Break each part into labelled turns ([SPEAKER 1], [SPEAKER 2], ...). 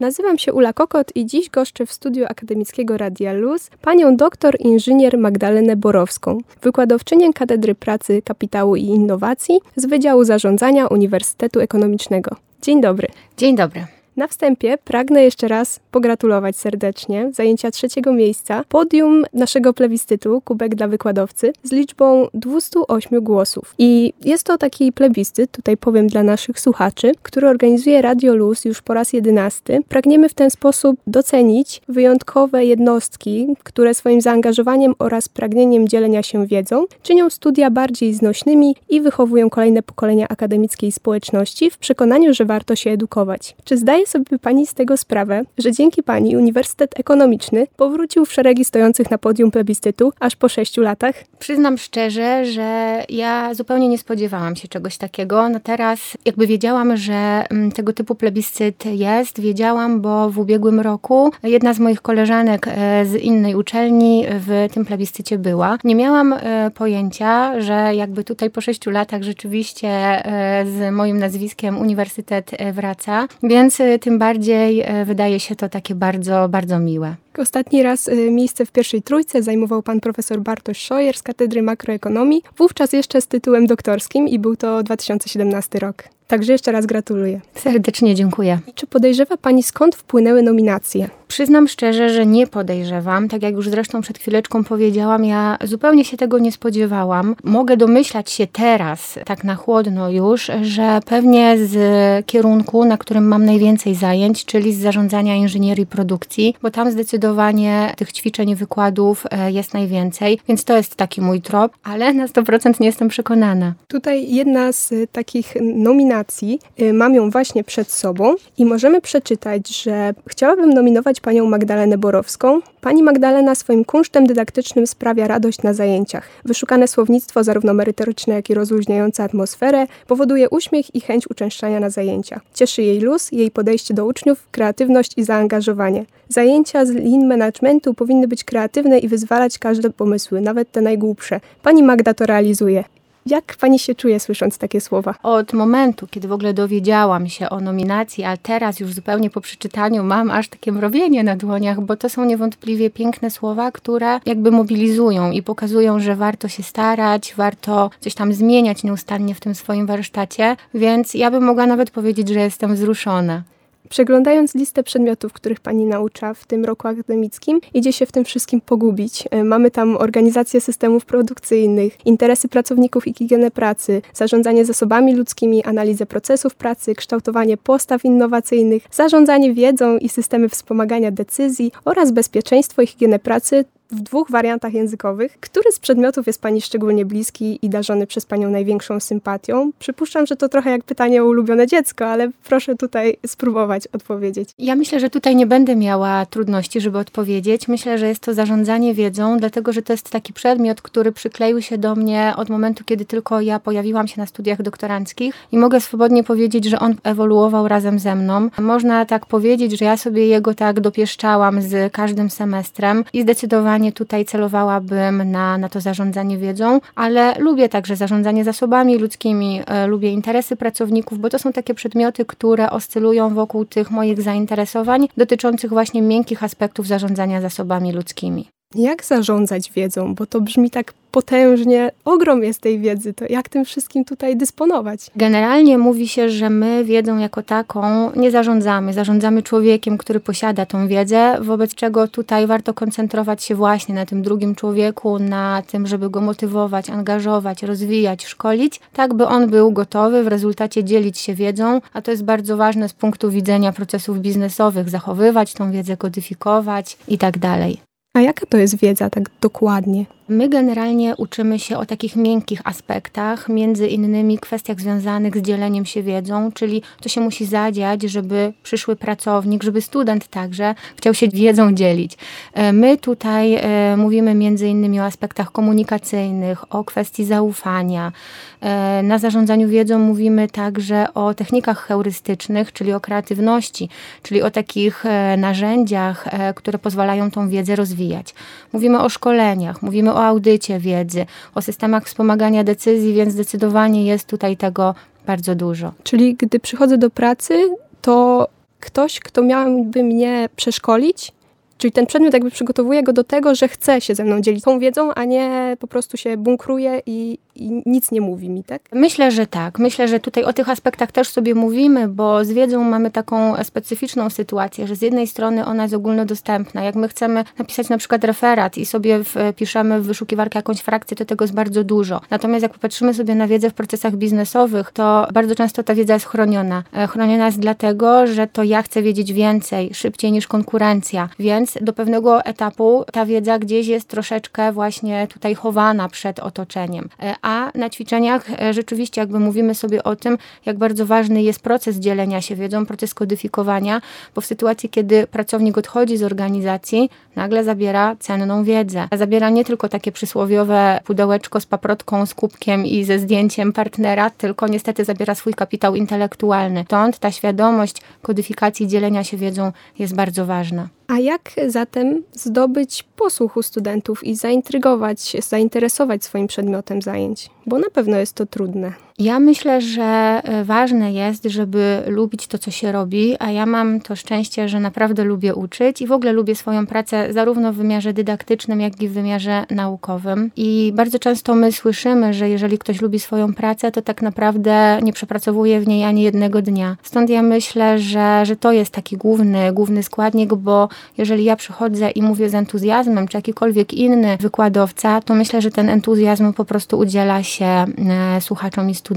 [SPEAKER 1] Nazywam się Ula Kokot i dziś goszczę w studiu akademickiego Radia Luz panią doktor inżynier Magdalenę Borowską, wykładowczynię Katedry Pracy, Kapitału i Innowacji z Wydziału Zarządzania Uniwersytetu Ekonomicznego. Dzień dobry.
[SPEAKER 2] Dzień dobry.
[SPEAKER 1] Na wstępie pragnę jeszcze raz pogratulować serdecznie zajęcia trzeciego miejsca podium naszego plebiscytu Kubek dla wykładowcy z liczbą 208 głosów. I jest to taki plebiscyt, tutaj powiem dla naszych słuchaczy, który organizuje Radio Luz już po raz jedenasty. Pragniemy w ten sposób docenić wyjątkowe jednostki, które swoim zaangażowaniem oraz pragnieniem dzielenia się wiedzą czynią studia bardziej znośnymi i wychowują kolejne pokolenia akademickiej społeczności w przekonaniu, że warto się edukować. Czy zdaje sobie pani z tego sprawę, że dzięki pani Uniwersytet Ekonomiczny powrócił w szeregi stojących na podium plebiscytu aż po sześciu latach?
[SPEAKER 2] Przyznam szczerze, że ja zupełnie nie spodziewałam się czegoś takiego. No teraz jakby wiedziałam, że mm, tego typu plebiscyt jest, wiedziałam, bo w ubiegłym roku jedna z moich koleżanek e, z innej uczelni w tym plebiscycie była. Nie miałam e, pojęcia, że jakby tutaj po sześciu latach rzeczywiście e, z moim nazwiskiem uniwersytet wraca, więc tym bardziej e, wydaje się to takie bardzo, bardzo miłe.
[SPEAKER 1] Ostatni raz e, miejsce w pierwszej trójce zajmował pan profesor Bartosz Szojer z Katedry Makroekonomii, wówczas jeszcze z tytułem doktorskim i był to 2017 rok. Także jeszcze raz gratuluję.
[SPEAKER 2] Serdecznie dziękuję.
[SPEAKER 1] Czy podejrzewa Pani skąd wpłynęły nominacje?
[SPEAKER 2] Przyznam szczerze, że nie podejrzewam. Tak jak już zresztą przed chwileczką powiedziałam, ja zupełnie się tego nie spodziewałam. Mogę domyślać się teraz, tak na chłodno już, że pewnie z kierunku, na którym mam najwięcej zajęć, czyli z zarządzania inżynierii produkcji, bo tam zdecydowanie tych ćwiczeń i wykładów e, jest najwięcej, więc to jest taki mój trop, ale na 100% nie jestem przekonana.
[SPEAKER 1] Tutaj jedna z takich nominacji Y, mam ją właśnie przed sobą i możemy przeczytać, że chciałabym nominować panią Magdalenę Borowską. Pani Magdalena swoim kunsztem dydaktycznym sprawia radość na zajęciach. Wyszukane słownictwo, zarówno merytoryczne, jak i rozluźniające atmosferę, powoduje uśmiech i chęć uczęszczania na zajęcia. Cieszy jej luz, jej podejście do uczniów, kreatywność i zaangażowanie. Zajęcia z lean managementu powinny być kreatywne i wyzwalać każde pomysły, nawet te najgłupsze. Pani Magda to realizuje. Jak pani się czuje słysząc takie słowa?
[SPEAKER 2] Od momentu, kiedy w ogóle dowiedziałam się o nominacji, a teraz już zupełnie po przeczytaniu mam aż takie mrowienie na dłoniach, bo to są niewątpliwie piękne słowa, które jakby mobilizują i pokazują, że warto się starać, warto coś tam zmieniać nieustannie w tym swoim warsztacie, więc ja bym mogła nawet powiedzieć, że jestem wzruszona.
[SPEAKER 1] Przeglądając listę przedmiotów, których pani naucza w tym roku akademickim, idzie się w tym wszystkim pogubić. E, mamy tam organizację systemów produkcyjnych, interesy pracowników i higienę pracy, zarządzanie zasobami ludzkimi, analizę procesów pracy, kształtowanie postaw innowacyjnych, zarządzanie wiedzą i systemy wspomagania decyzji oraz bezpieczeństwo i higienę pracy, w dwóch wariantach językowych. Który z przedmiotów jest Pani szczególnie bliski i darzony przez Panią największą sympatią? Przypuszczam, że to trochę jak pytanie o ulubione dziecko, ale proszę tutaj spróbować odpowiedzieć.
[SPEAKER 2] Ja myślę, że tutaj nie będę miała trudności, żeby odpowiedzieć. Myślę, że jest to zarządzanie wiedzą, dlatego że to jest taki przedmiot, który przykleił się do mnie od momentu, kiedy tylko ja pojawiłam się na studiach doktoranckich i mogę swobodnie powiedzieć, że on ewoluował razem ze mną. Można tak powiedzieć, że ja sobie jego tak dopieszczałam z każdym semestrem i zdecydowanie zdecydowanie tutaj celowałabym na, na to zarządzanie wiedzą, ale lubię także zarządzanie zasobami ludzkimi, e, lubię interesy pracowników, bo to są takie przedmioty, które oscylują wokół tych moich zainteresowań dotyczących właśnie miękkich aspektów zarządzania zasobami ludzkimi.
[SPEAKER 1] Jak zarządzać wiedzą? Bo to brzmi tak potężnie, ogrom jest tej wiedzy, to jak tym wszystkim tutaj dysponować?
[SPEAKER 2] Generalnie mówi się, że my wiedzą jako taką nie zarządzamy. Zarządzamy człowiekiem, który posiada tą wiedzę, wobec czego tutaj warto koncentrować się właśnie na tym drugim człowieku, na tym, żeby go motywować, angażować, rozwijać, szkolić, tak by on był gotowy w rezultacie dzielić się wiedzą, a to jest bardzo ważne z punktu widzenia procesów biznesowych, zachowywać tą wiedzę, kodyfikować i tak dalej.
[SPEAKER 1] A jaka to jest wiedza tak dokładnie?
[SPEAKER 2] My generalnie uczymy się o takich miękkich aspektach, między innymi kwestiach związanych z dzieleniem się wiedzą, czyli to się musi zadziać, żeby przyszły pracownik, żeby student także chciał się wiedzą dzielić. E, my tutaj e, mówimy między innymi o aspektach komunikacyjnych, o kwestii zaufania. E, na zarządzaniu wiedzą mówimy także o technikach heurystycznych, czyli o kreatywności, czyli o takich narzędziach, które pozwalają tą wiedzę rozwijać. Mówimy o szkoleniach, mówimy o o audycie wiedzy, o systemach wspomagania decyzji, więc zdecydowanie jest tutaj tego bardzo dużo.
[SPEAKER 1] Czyli gdy przychodzę do pracy, to ktoś, kto miałby mnie przeszkolić, Czyli ten przedmiot jakby przygotowuje go do tego, że chce się ze mną dzielić tą wiedzą, a nie po prostu się bunkruje i, i nic nie mówi mi, tak?
[SPEAKER 2] Myślę, że tak. Myślę, że tutaj o tych aspektach też sobie mówimy, bo z wiedzą mamy taką specyficzną sytuację, że z jednej strony ona jest ogólnodostępna. Jak my chcemy napisać na przykład referat i sobie wpiszemy w wyszukiwarkę jakąś frakcję, to tego jest bardzo dużo. Natomiast jak popatrzymy sobie na wiedzę w procesach biznesowych, to bardzo często ta wiedza jest chroniona. E, chroniona jest dlatego, że to ja chcę wiedzieć więcej, szybciej niż konkurencja, więc do pewnego etapu ta wiedza gdzieś jest troszeczkę właśnie tutaj chowana przed otoczeniem. E, a na ćwiczeniach e, rzeczywiście jakby mówimy sobie o tym, jak bardzo ważny jest proces dzielenia się wiedzą, proces kodyfikowania, bo w sytuacji, kiedy pracownik odchodzi z organizacji, nagle zabiera cenną wiedzę. Zabiera nie tylko takie przysłowiowe pudełeczko z paprotką, z kubkiem i ze zdjęciem partnera, tylko niestety zabiera swój kapitał intelektualny. Stąd ta świadomość kodyfikacji, dzielenia się wiedzą jest bardzo ważna.
[SPEAKER 1] A jak zatem zdobyć posłuch u studentów i zaintrygować, zainteresować swoim przedmiotem zajęć? Bo na pewno jest to trudne.
[SPEAKER 2] Ja myślę, że e, ważne jest, żeby lubić to, co się robi, a ja mam to szczęście, że naprawdę lubię uczyć i w ogóle lubię swoją pracę zarówno w wymiarze dydaktycznym, jak i w wymiarze naukowym. I bardzo często my słyszymy, że jeżeli ktoś lubi swoją pracę, to tak naprawdę nie przepracowuje w niej ani jednego dnia. Stąd ja myślę, że, że to jest taki główny, główny składnik, bo jeżeli ja przychodzę i mówię z entuzjazmem, czy jakikolwiek inny wykładowca, to myślę, że ten entuzjazm po prostu udziela się e, słuchaczom i studentom.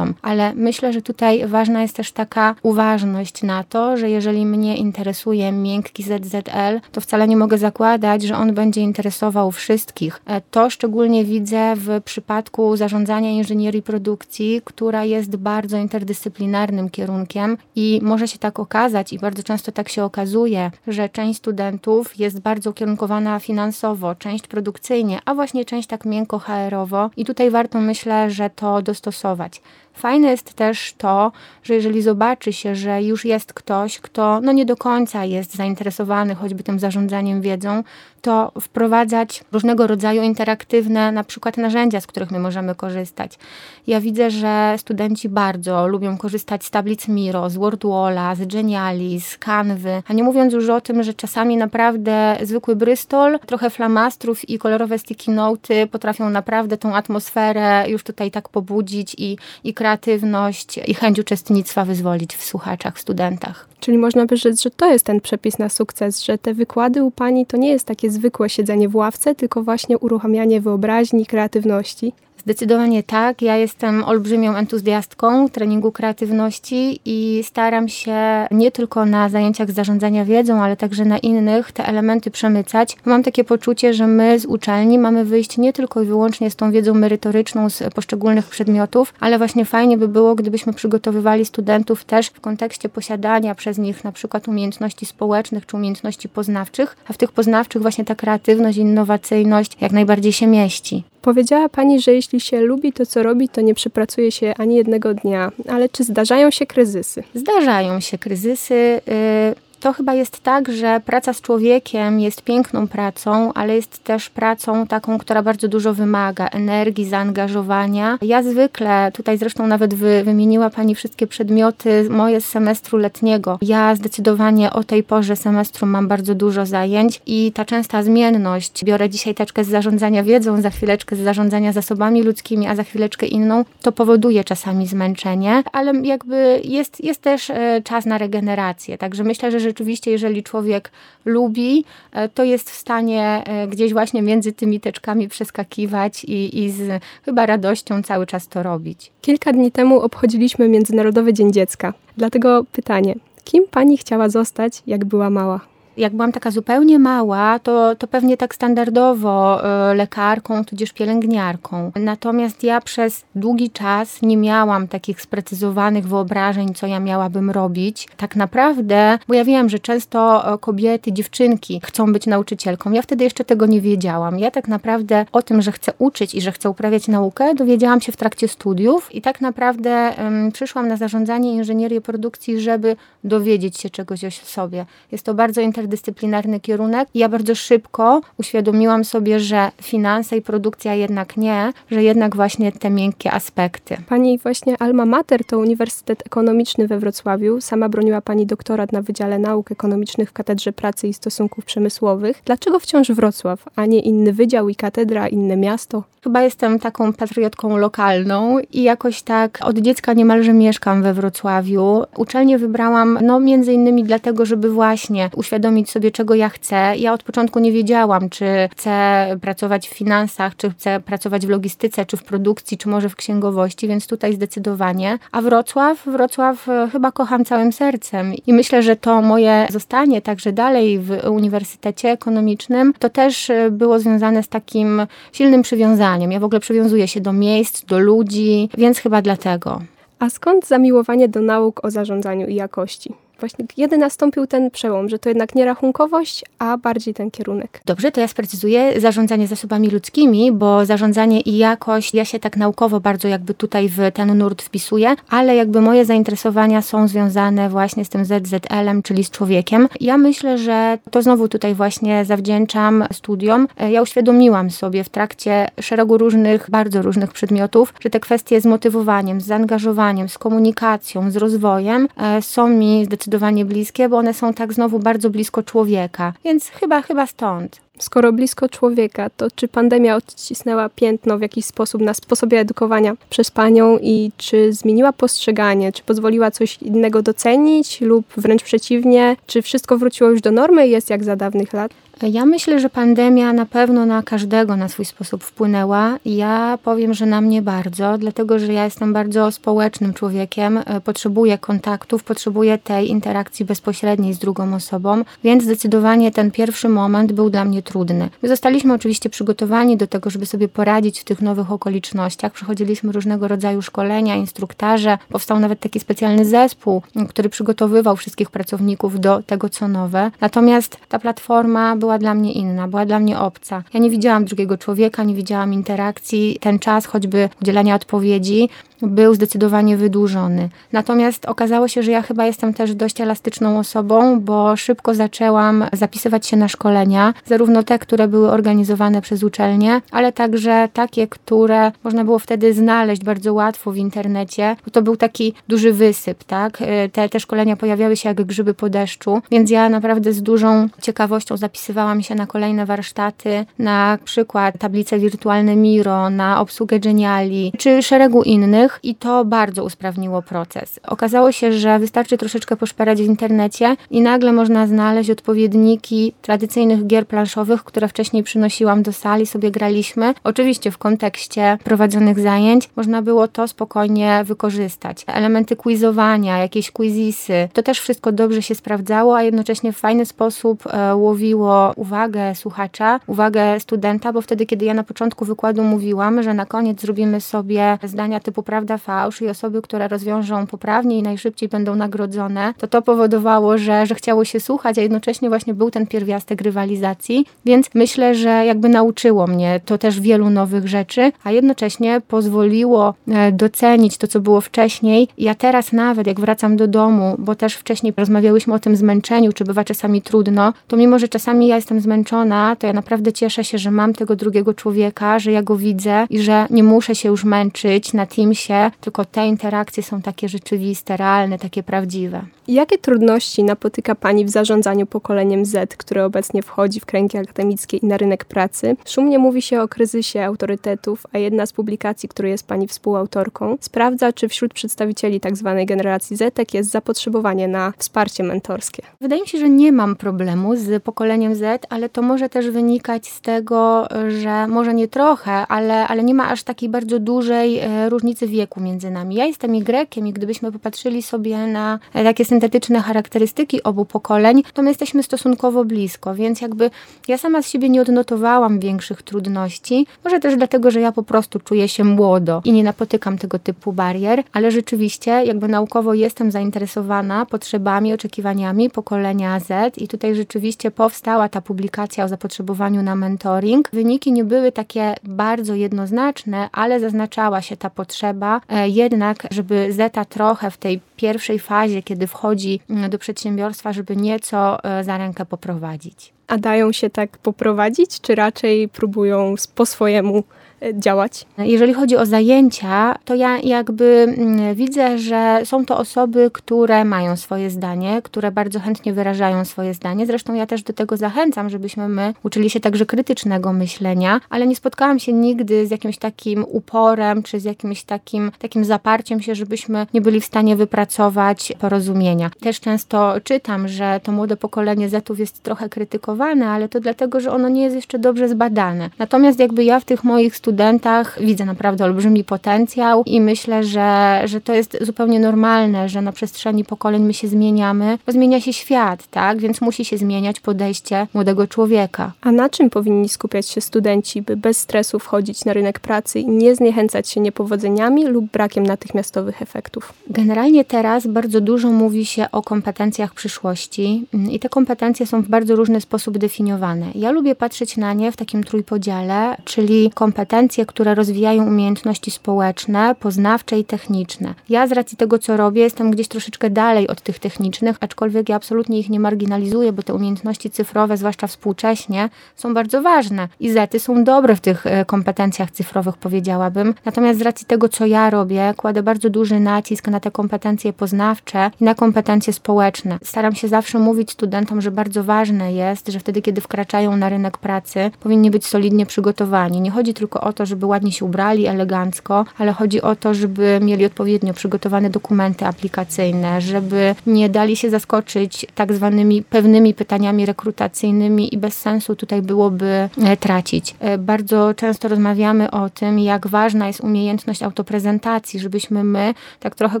[SPEAKER 2] Ale myślę, że tutaj ważna jest też taka uważność na to, że jeżeli mnie interesuje miękki ZZL, to wcale nie mogę zakładać, że on będzie interesował wszystkich. E, to szczególnie widzę w przypadku zarządzania inżynierii produkcji, która jest bardzo interdyscyplinarnym kierunkiem i może się tak okazać i bardzo często tak się okazuje, że część studentów jest bardzo ukierunkowana finansowo, część produkcyjnie, a właśnie część tak miękko HR-owo i tutaj warto myślę, że to dostosować. Fajne jest też to, że jeżeli zobaczy się, że już jest ktoś, kto no nie do końca jest zainteresowany choćby tym zarządzaniem wiedzą, to wprowadzać różnego rodzaju interaktywne na przykład narzędzia, z których my możemy korzystać. Ja widzę, że studenci bardzo lubią korzystać z tablic Miro, z Wordwalla, z Geniali, z Canvy, a nie mówiąc już o tym, że czasami naprawdę zwykły Bristol, trochę flamastrów i kolorowe sticky noty potrafią naprawdę tą atmosferę już tutaj tak pobudzić i, i kreatywność i chęć uczestnictwa wyzwolić w słuchaczach, w studentach.
[SPEAKER 1] Czyli można by rzec, że to jest ten przepis na sukces, że te wykłady u Pani to nie jest takie zwykłe siedzenie w ławce, tylko właśnie uruchamianie wyobraźni, kreatywności.
[SPEAKER 2] Zdecydowanie tak. Ja jestem olbrzymią entuzjastką treningu kreatywności i staram się nie tylko na zajęciach zarządzania wiedzą, ale także na innych te elementy przemycać. Mam takie poczucie, że my z uczelni mamy wyjść nie tylko i wyłącznie z tą wiedzą merytoryczną z poszczególnych przedmiotów, ale właśnie fajnie by było, gdybyśmy przygotowywali studentów też w kontekście posiadania przez nich na przykład umiejętności społecznych czy umiejętności poznawczych, a w tych poznawczych właśnie ta kreatywność, innowacyjność jak najbardziej się mieści.
[SPEAKER 1] Powiedziała Pani, że jeśli się lubi to, co robi, to nie przepracuje się ani jednego dnia. Ale czy zdarzają się kryzysy?
[SPEAKER 2] Zdarzają się kryzysy. Yy to chyba jest tak, że praca z człowiekiem jest piękną pracą, ale jest też pracą taką, która bardzo dużo wymaga energii, zaangażowania. Ja zwykle, tutaj zresztą nawet wy, wymieniła Pani wszystkie przedmioty moje z semestru letniego. Ja zdecydowanie o tej porze semestru mam bardzo dużo zajęć i ta częsta zmienność, biorę dzisiaj teczkę z zarządzania wiedzą, za chwileczkę z zarządzania zasobami ludzkimi, a za chwileczkę inną, to powoduje czasami zmęczenie, ale jakby jest, jest też e, czas na regenerację. Także myślę, że rzeczywiście, jeżeli człowiek lubi, e, to jest w stanie e, gdzieś właśnie między tymi teczkami przeskakiwać i, i z chyba radością cały czas to robić.
[SPEAKER 1] Kilka dni temu obchodziliśmy Międzynarodowy Dzień Dziecka. Dlatego pytanie, kim pani chciała zostać, jak była mała?
[SPEAKER 2] Jak byłam taka zupełnie mała, to, to pewnie tak standardowo y, lekarką, tudzież pielęgniarką. Natomiast ja przez długi czas nie miałam takich sprecyzowanych wyobrażeń, co ja miałabym robić. Tak naprawdę, bo ja wiem, że często e, kobiety, dziewczynki chcą być nauczycielką. Ja wtedy jeszcze tego nie wiedziałam. Ja tak naprawdę o tym, że chcę uczyć i że chcę uprawiać naukę, dowiedziałam się w trakcie studiów i tak naprawdę przyszłam na zarządzanie inżynierii produkcji, żeby dowiedzieć się czegoś o sobie. Jest to bardzo interdyscyplinarne interdyscyplinarny kierunek. Ja bardzo szybko uświadomiłam sobie, że finanse i produkcja jednak nie, że jednak właśnie te miękkie aspekty.
[SPEAKER 1] Pani właśnie alma mater to Uniwersytet Ekonomiczny we Wrocławiu. Sama broniła Pani doktorat na Wydziale Nauk Ekonomicznych w Katedrze Pracy i Stosunków Przemysłowych. Dlaczego wciąż Wrocław, a nie inny wydział i katedra, inne miasto?
[SPEAKER 2] Chyba jestem taką patriotką lokalną i jakoś tak od dziecka niemalże mieszkam we Wrocławiu. Uczelnię wybrałam no między innymi dlatego, żeby właśnie uświadomić sobie czego ja chcę. Ja od początku nie wiedziałam, czy chcę pracować w finansach, czy chcę pracować w logistyce, czy w produkcji, czy może w księgowości, więc tutaj zdecydowanie. A Wrocław, Wrocław e, chyba kocham całym sercem i myślę, że to moje zostanie także dalej w Uniwersytecie Ekonomicznym, to też e, było związane z takim silnym przywiązaniem ja w ogóle przywiązuję się do miejsc, do ludzi, więc chyba dlatego.
[SPEAKER 1] A skąd zamiłowanie do nauk o zarządzaniu i jakości? Właśnie kiedy nastąpił ten przełom, że to jednak nie rachunkowość, a bardziej ten kierunek.
[SPEAKER 2] Dobrze, to ja sprecyzuję zarządzanie zasobami ludzkimi, bo zarządzanie i jakość, ja się tak naukowo bardzo jakby tutaj w ten nurt wpisuję, ale jakby moje zainteresowania są związane właśnie z tym ZZL-em, czyli z człowiekiem. Ja myślę, że to znowu tutaj właśnie zawdzięczam studiom. Ja uświadomiłam sobie w trakcie szeregu różnych, bardzo różnych przedmiotów, że te kwestie z motywowaniem, z zaangażowaniem, z komunikacją, z rozwojem e, są mi zdecydowanie zdecydowanie bliskie, bo one są tak znowu bardzo blisko człowieka. Więc chyba, chyba stąd.
[SPEAKER 1] Skoro blisko człowieka, to czy pandemia odcisnęła piętno w jakiś sposób na sposobie edukowania przez panią i czy zmieniła postrzeganie, czy pozwoliła coś innego docenić lub wręcz przeciwnie, czy wszystko wróciło już do normy jest jak za dawnych lat?
[SPEAKER 2] Ja myślę, że pandemia na pewno na każdego na swój sposób wpłynęła. Ja powiem, że na mnie bardzo, dlatego że ja jestem bardzo społecznym człowiekiem, e, potrzebuję kontaktów, potrzebuję tej interakcji bezpośredniej z drugą osobą, więc zdecydowanie ten pierwszy moment był dla mnie trudny. My zostaliśmy oczywiście przygotowani do tego, żeby sobie poradzić w tych nowych okolicznościach. Przechodziliśmy różnego rodzaju szkolenia, instruktaże. Powstał nawet taki specjalny zespół, który przygotowywał wszystkich pracowników do tego, co nowe. Natomiast ta platforma była dla mnie inna, była dla mnie obca. Ja nie widziałam drugiego człowieka, nie widziałam interakcji. Ten czas choćby udzielania odpowiedzi był zdecydowanie wydłużony. Natomiast okazało się, że ja chyba jestem też dość elastyczną osobą, bo szybko zaczęłam zapisywać się na szkolenia, zarówno te, które były organizowane przez uczelnie, ale także takie, które można było wtedy znaleźć bardzo łatwo w internecie, bo to był taki duży wysyp, tak? Te, te szkolenia pojawiały się jak grzyby po deszczu, więc ja naprawdę z dużą ciekawością zapisywałam się na kolejne warsztaty, na przykład tablice wirtualne Miro, na obsługę Geniali, czy szeregu innych, i to bardzo usprawniło proces. Okazało się, że wystarczy troszeczkę poszperać w internecie i nagle można znaleźć odpowiedniki tradycyjnych gier planszowych, które wcześniej przynosiłam do sali, sobie graliśmy. Oczywiście w kontekście prowadzonych zajęć można było to spokojnie wykorzystać. Elementy quizowania, jakieś quizisy, to też wszystko dobrze się sprawdzało, a jednocześnie w fajny sposób e, łowiło uwagę słuchacza, uwagę studenta, bo wtedy, kiedy ja na początku wykładu mówiłam, że na koniec zrobimy sobie zdania typu prawda, fałsz i osoby, które rozwiążą poprawnie i najszybciej będą nagrodzone, to to powodowało, że, że chciało się słuchać, a jednocześnie właśnie był ten pierwiastek rywalizacji, więc myślę, że jakby nauczyło mnie to też wielu nowych rzeczy, a jednocześnie pozwoliło e, docenić to, co było wcześniej. Ja teraz nawet, jak wracam do domu, bo też wcześniej rozmawiałyśmy o tym zmęczeniu, czy bywa czasami trudno, to mimo, że czasami ja jestem zmęczona, to ja naprawdę cieszę się, że mam tego drugiego człowieka, że ja go widzę i że nie muszę się już męczyć na Teamsie, się, tylko te interakcje są takie rzeczywiste, realne, takie prawdziwe.
[SPEAKER 1] Jakie trudności napotyka Pani w zarządzaniu pokoleniem Z, które obecnie wchodzi w kręgi akademickie i na rynek pracy? Szumnie mówi się o kryzysie autorytetów, a jedna z publikacji, której jest Pani współautorką, sprawdza, czy wśród przedstawicieli tzw. Tak generacji Z jest zapotrzebowanie na wsparcie mentorskie.
[SPEAKER 2] Wydaje mi się, że nie mam problemu z pokoleniem Z, ale to może też wynikać z tego, że może nie trochę, ale, ale nie ma aż takiej bardzo dużej e, różnicy wieku między nami. Ja jestem Grekiem i gdybyśmy popatrzyli sobie na e, takie syntetyczne charakterystyki obu pokoleń, to my jesteśmy stosunkowo blisko, więc jakby ja sama z siebie nie odnotowałam większych trudności. Może też dlatego, że ja po prostu czuję się młodo i nie napotykam tego typu barier, ale rzeczywiście jakby naukowo jestem zainteresowana potrzebami, oczekiwaniami pokolenia Z i tutaj rzeczywiście powstała ta publikacja o zapotrzebowaniu na mentoring. Wyniki nie były takie bardzo jednoznaczne, ale zaznaczała się ta potrzeba, e, jednak żeby Zeta trochę w tej pierwszej fazie, kiedy wchodzi mm, do przedsiębiorstwa, żeby nieco e, za rękę poprowadzić.
[SPEAKER 1] A dają się tak poprowadzić, czy raczej próbują po swojemu działać?
[SPEAKER 2] Jeżeli chodzi o zajęcia, to ja jakby mm, widzę, że są to osoby, które mają swoje zdanie, które bardzo chętnie wyrażają swoje zdanie. Zresztą ja też do tego zachęcam, żebyśmy my uczyli się także krytycznego myślenia, ale nie spotkałam się nigdy z jakimś takim uporem, czy z jakimś takim, takim zaparciem się, żebyśmy nie byli w stanie wypracować porozumienia. Też często czytam, że to młode pokolenie Zetów jest trochę krytykowane, ale to dlatego, że ono nie jest jeszcze dobrze zbadane. Natomiast jakby ja w tych moich studiach studentach widzę naprawdę olbrzymi potencjał i myślę, że, że to jest zupełnie normalne, że na przestrzeni pokoleń my się zmieniamy, bo zmienia się świat, tak? Więc musi się zmieniać podejście młodego człowieka.
[SPEAKER 1] A na czym powinni skupiać się studenci, by bez stresu wchodzić na rynek pracy i nie zniechęcać się niepowodzeniami lub brakiem natychmiastowych efektów?
[SPEAKER 2] Generalnie teraz bardzo dużo mówi się o kompetencjach przyszłości i te kompetencje są w bardzo różny sposób definiowane. Ja lubię patrzeć na nie w takim trójpodziale, czyli kompetencje kompetencje, które rozwijają umiejętności społeczne, poznawcze i techniczne. Ja z racji tego, co robię, jestem gdzieś troszeczkę dalej od tych technicznych, aczkolwiek ja absolutnie ich nie marginalizuję, bo te umiejętności cyfrowe, zwłaszcza współcześnie, są bardzo ważne. I zety są dobre w tych e, kompetencjach cyfrowych, powiedziałabym. Natomiast z racji tego, co ja robię, kładę bardzo duży nacisk na te kompetencje poznawcze i na kompetencje społeczne. Staram się zawsze mówić studentom, że bardzo ważne jest, że wtedy, kiedy wkraczają na rynek pracy, powinni być solidnie przygotowani. Nie chodzi tylko o o to, żeby ładnie się ubrali, elegancko, ale chodzi o to, żeby mieli odpowiednio przygotowane dokumenty aplikacyjne, żeby nie dali się zaskoczyć tak zwanymi pewnymi pytaniami rekrutacyjnymi i bez sensu tutaj byłoby e, tracić. E, bardzo często rozmawiamy o tym, jak ważna jest umiejętność autoprezentacji, żebyśmy my, tak trochę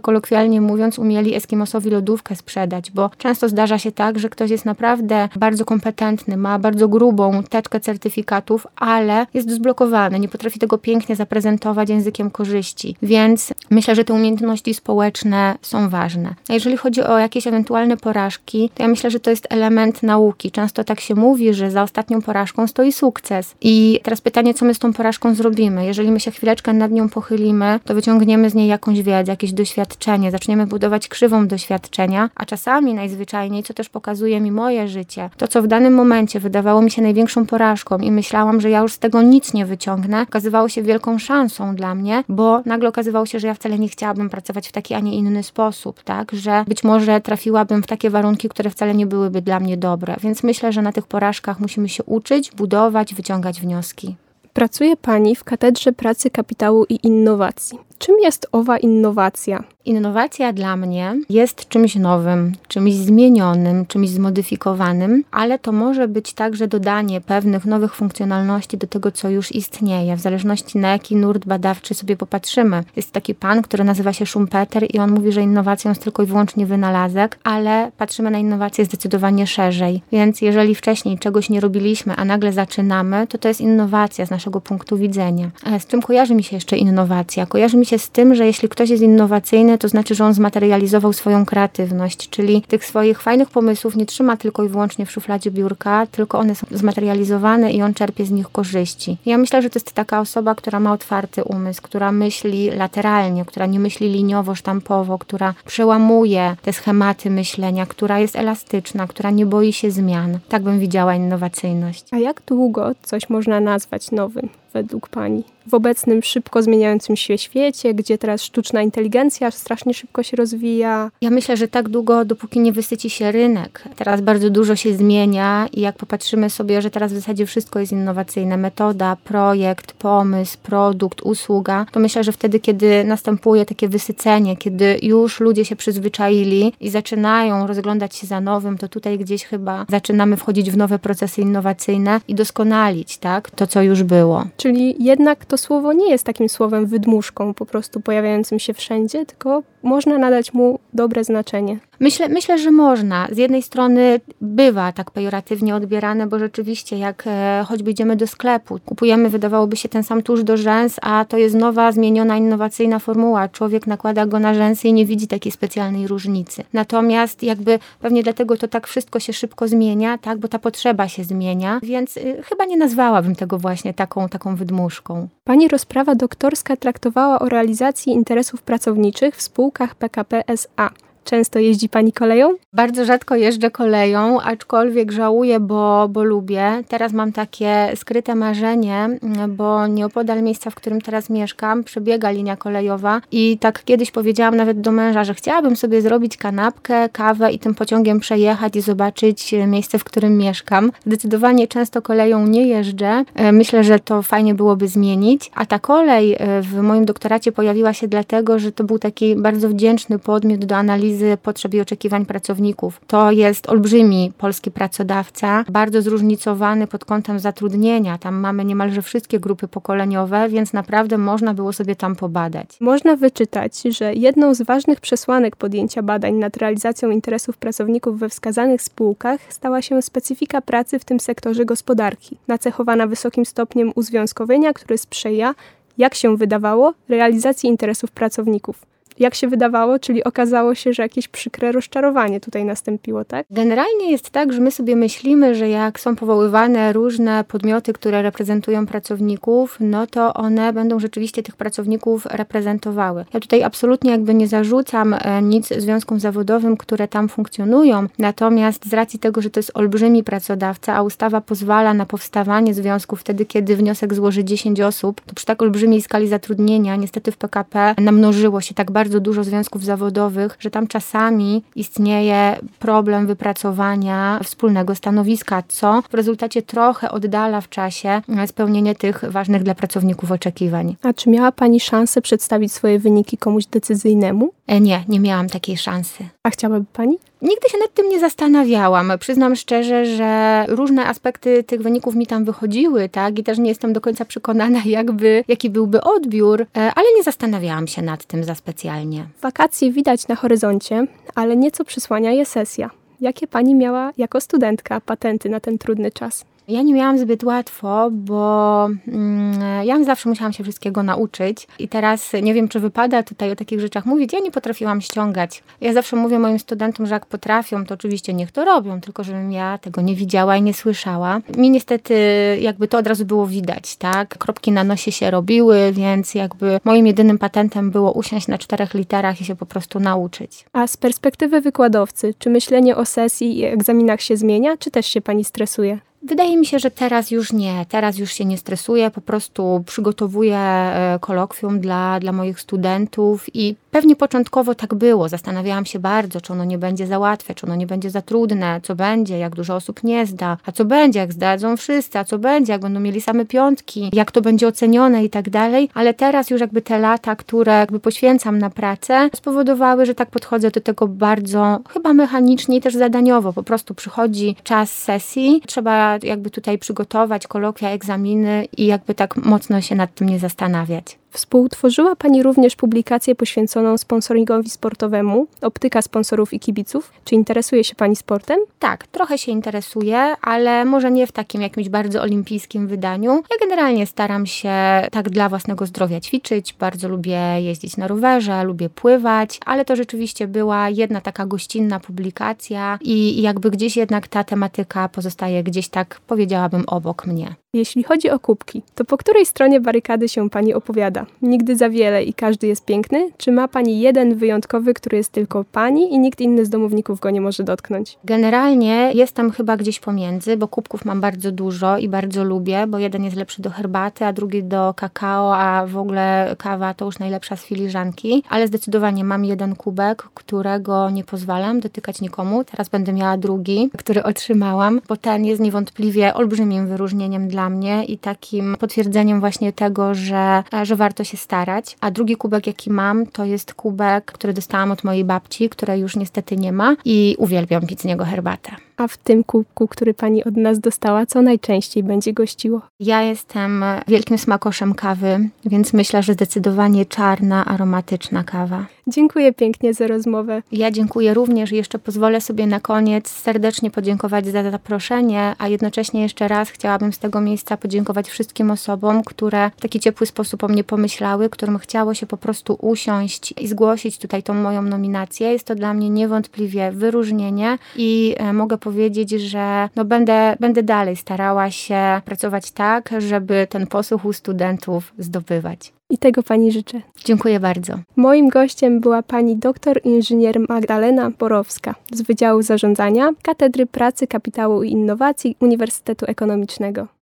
[SPEAKER 2] kolokwialnie mówiąc, umieli Eskimosowi lodówkę sprzedać, bo często zdarza się tak, że ktoś jest naprawdę bardzo kompetentny, ma bardzo grubą teczkę certyfikatów, ale jest zblokowany, nie potrafi tego pięknie zaprezentować językiem korzyści. Więc myślę, że te umiejętności społeczne są ważne. A jeżeli chodzi o jakieś ewentualne porażki, to ja myślę, że to jest element nauki. Często tak się mówi, że za ostatnią porażką stoi sukces. I teraz pytanie, co my z tą porażką zrobimy? Jeżeli my się chwileczkę nad nią pochylimy, to wyciągniemy z niej jakąś wiedzę, jakieś doświadczenie, zaczniemy budować krzywą doświadczenia, a czasami najzwyczajniej, co też pokazuje mi moje życie, to co w danym momencie wydawało mi się największą porażką i myślałam, że ja już z tego nic nie wyciągnę, okazywało się wielką szansą dla mnie, bo nagle okazywało się, że ja wcale nie chciałabym pracować w taki, a nie inny sposób, tak? Że być może trafiłabym w takie warunki, które wcale nie byłyby dla mnie dobre. Więc myślę, że na tych porażkach musimy się uczyć, budować, wyciągać wnioski.
[SPEAKER 1] Pracuje Pani w Katedrze Pracy Kapitału i Innowacji. Czym jest owa innowacja?
[SPEAKER 2] Innowacja dla mnie jest czymś nowym, czymś zmienionym, czymś zmodyfikowanym, ale to może być także dodanie pewnych nowych funkcjonalności do tego, co już istnieje, w zależności na jaki nurt badawczy sobie popatrzymy. Jest taki pan, który nazywa się Schumpeter i on mówi, że innowacją jest tylko i wyłącznie wynalazek, ale patrzymy na innowacje zdecydowanie szerzej. Więc jeżeli wcześniej czegoś nie robiliśmy, a nagle zaczynamy, to to jest innowacja z naszego punktu widzenia. Z czym kojarzy mi się jeszcze innowacja? Kojarzy mi się z tym, że jeśli ktoś jest innowacyjny, to znaczy, że on zmaterializował swoją kreatywność, czyli tych swoich fajnych pomysłów nie trzyma tylko i wyłącznie w szufladzie biurka, tylko one są zmaterializowane i on czerpie z nich korzyści. Ja myślę, że to jest taka osoba, która ma otwarty umysł, która myśli lateralnie, która nie myśli liniowo, sztampowo, która przełamuje te schematy myślenia, która jest elastyczna, która nie boi się zmian. Tak bym widziała innowacyjność.
[SPEAKER 1] A jak długo coś można nazwać nowym według Pani? w obecnym szybko zmieniającym się świecie, gdzie teraz sztuczna inteligencja strasznie szybko się rozwija?
[SPEAKER 2] Ja myślę, że tak długo, dopóki nie wysyci się rynek. Teraz bardzo dużo się zmienia i jak popatrzymy sobie, że teraz w zasadzie wszystko jest innowacyjne, metoda, projekt, pomysł, produkt, usługa, to myślę, że wtedy, kiedy następuje takie wysycenie, kiedy już ludzie się przyzwyczaili i zaczynają rozglądać się za nowym, to tutaj gdzieś chyba zaczynamy wchodzić w nowe procesy innowacyjne i doskonalić, tak, to co już było.
[SPEAKER 1] Czyli jednak to słowo nie jest takim słowem wydmuszką, po prostu pojawiającym się wszędzie, tylko można nadać mu dobre znaczenie.
[SPEAKER 2] Myślę, myślę, że można. Z jednej strony bywa tak pejoratywnie odbierane, bo rzeczywiście jak e, choćby idziemy do sklepu, kupujemy, wydawałoby się ten sam tusz do rzęs, a to jest nowa, zmieniona, innowacyjna formuła. Człowiek nakłada go na rzęsy i nie widzi takiej specjalnej różnicy. Natomiast jakby pewnie dlatego to tak wszystko się szybko zmienia, tak, bo ta potrzeba się zmienia, więc y, chyba nie nazwałabym tego właśnie taką, taką wydmuszką.
[SPEAKER 1] Pani rozprawa doktorska traktowała o realizacji interesów pracowniczych w spółkach PKP SA. Często jeździ Pani koleją?
[SPEAKER 2] Bardzo rzadko jeżdżę koleją, aczkolwiek żałuję, bo, bo lubię. Teraz mam takie skryte marzenie, bo nieopodal miejsca, w którym teraz mieszkam, przebiega linia kolejowa i tak kiedyś powiedziałam nawet do męża, że chciałabym sobie zrobić kanapkę, kawę i tym pociągiem przejechać i zobaczyć miejsce, w którym mieszkam. Zdecydowanie często koleją nie jeżdżę. E, myślę, że to fajnie byłoby zmienić. A ta kolej e, w moim doktoracie pojawiła się dlatego, że to był taki bardzo wdzięczny podmiot do analizy potrzeb i oczekiwań pracowników. To jest olbrzymi polski pracodawca, bardzo zróżnicowany pod kątem zatrudnienia. Tam mamy niemalże wszystkie grupy pokoleniowe, więc naprawdę można było sobie tam pobadać.
[SPEAKER 1] Można wyczytać, że jedną z ważnych przesłanek podjęcia badań nad realizacją interesów pracowników we wskazanych spółkach stała się specyfika pracy w tym sektorze gospodarki, nacechowana wysokim stopniem uzwiązkowienia, który sprzyja, jak się wydawało, realizacji interesów pracowników jak się wydawało, czyli okazało się, że jakieś przykre rozczarowanie tutaj nastąpiło, tak?
[SPEAKER 2] Generalnie jest tak, że my sobie myślimy, że jak są powoływane różne podmioty, które reprezentują pracowników, no to one będą rzeczywiście tych pracowników reprezentowały. Ja tutaj absolutnie jakby nie zarzucam e, nic związkom zawodowym, które tam funkcjonują, natomiast z racji tego, że to jest olbrzymi pracodawca, a ustawa pozwala na powstawanie związków wtedy, kiedy wniosek złoży 10 osób, to przy tak olbrzymiej skali zatrudnienia niestety w PKP namnożyło się tak bardzo bardzo dużo związków zawodowych, że tam czasami istnieje problem wypracowania wspólnego stanowiska, co w rezultacie trochę oddala w czasie spełnienie tych ważnych dla pracowników oczekiwań.
[SPEAKER 1] A czy miała Pani szansę przedstawić swoje wyniki komuś decyzyjnemu?
[SPEAKER 2] E, nie, nie miałam takiej szansy.
[SPEAKER 1] A chciałaby Pani?
[SPEAKER 2] Nigdy się nad tym nie zastanawiałam. Przyznam szczerze, że różne aspekty tych wyników mi tam wychodziły, tak? I też nie jestem do końca przekonana, jakby, jaki byłby odbiór, e, ale nie zastanawiałam się nad tym za specjalnie.
[SPEAKER 1] Wakacje widać na horyzoncie, ale nieco przysłania je sesja. Jakie pani miała jako studentka patenty na ten trudny czas?
[SPEAKER 2] Ja nie miałam zbyt łatwo, bo mm, ja zawsze musiałam się wszystkiego nauczyć i teraz nie wiem, czy wypada tutaj o takich rzeczach mówić. Ja nie potrafiłam ściągać. Ja zawsze mówię moim studentom, że jak potrafią, to oczywiście niech to robią, tylko żebym ja tego nie widziała i nie słyszała. Mi niestety jakby to od razu było widać, tak? Kropki na nosie się robiły, więc jakby moim jedynym patentem było usiąść na czterech literach i się po prostu nauczyć.
[SPEAKER 1] A z perspektywy wykładowcy, czy myślenie o sesji i egzaminach się zmienia, czy też się pani stresuje?
[SPEAKER 2] Wydaje mi się, że teraz już nie. Teraz już się nie stresuję, po prostu przygotowuję e, kolokwium dla, dla moich studentów i pewnie początkowo tak było. Zastanawiałam się bardzo, czy ono nie będzie za łatwe, czy ono nie będzie za trudne, co będzie, jak dużo osób nie zda, a co będzie, jak zdadzą wszyscy, a co będzie, jak będą mieli same piątki, jak to będzie ocenione i tak dalej. Ale teraz już jakby te lata, które jakby poświęcam na pracę, spowodowały, że tak podchodzę do tego bardzo chyba mechanicznie i też zadaniowo. Po prostu przychodzi czas sesji, trzeba jakby tutaj przygotować kolokwia, egzaminy i jakby tak mocno się nad tym nie zastanawiać.
[SPEAKER 1] Współtworzyła Pani również publikację poświęconą sponsoringowi sportowemu, optyka sponsorów i kibiców. Czy interesuje się Pani sportem?
[SPEAKER 2] Tak, trochę się interesuję, ale może nie w takim jakimś bardzo olimpijskim wydaniu. Ja generalnie staram się tak dla własnego zdrowia ćwiczyć, bardzo lubię jeździć na rowerze, lubię pływać, ale to rzeczywiście była jedna taka gościnna publikacja i jakby gdzieś jednak ta tematyka pozostaje gdzieś tak, powiedziałabym, obok mnie.
[SPEAKER 1] Jeśli chodzi o kubki, to po której stronie barykady się Pani opowiada? Nigdy za wiele i każdy jest piękny? Czy ma Pani jeden wyjątkowy, który jest tylko Pani i nikt inny z domowników go nie może dotknąć?
[SPEAKER 2] Generalnie jestem chyba gdzieś pomiędzy, bo kubków mam bardzo dużo i bardzo lubię, bo jeden jest lepszy do herbaty, a drugi do kakao, a w ogóle kawa to już najlepsza z filiżanki. Ale zdecydowanie mam jeden kubek, którego nie pozwalam dotykać nikomu. Teraz będę miała drugi, który otrzymałam, bo ten jest niewątpliwie olbrzymim wyróżnieniem dla mnie i takim potwierdzeniem właśnie tego, że, że warto się starać. A drugi kubek, jaki mam, to jest kubek, który dostałam od mojej babci, której już niestety nie ma i uwielbiam pić z niego herbatę.
[SPEAKER 1] A w tym kubku, który pani od nas dostała, co najczęściej będzie gościło?
[SPEAKER 2] Ja jestem wielkim smakoszem kawy, więc myślę, że zdecydowanie czarna, aromatyczna kawa.
[SPEAKER 1] Dziękuję pięknie za rozmowę.
[SPEAKER 2] Ja dziękuję również i jeszcze pozwolę sobie na koniec serdecznie podziękować za zaproszenie, a jednocześnie jeszcze raz chciałabym z tego miejsca podziękować wszystkim osobom, które w taki ciepły sposób o mnie pomyślały, którym chciało się po prostu usiąść i zgłosić tutaj tą moją nominację. Jest to dla mnie niewątpliwie wyróżnienie i e, mogę powiedzieć, że no będę, będę dalej starała się pracować tak, żeby ten posłuch u studentów zdobywać.
[SPEAKER 1] I tego Pani życzę.
[SPEAKER 2] Dziękuję bardzo.
[SPEAKER 1] Moim gościem była Pani doktor inżynier Magdalena Borowska z Wydziału Zarządzania Katedry Pracy, Kapitału i Innowacji Uniwersytetu Ekonomicznego.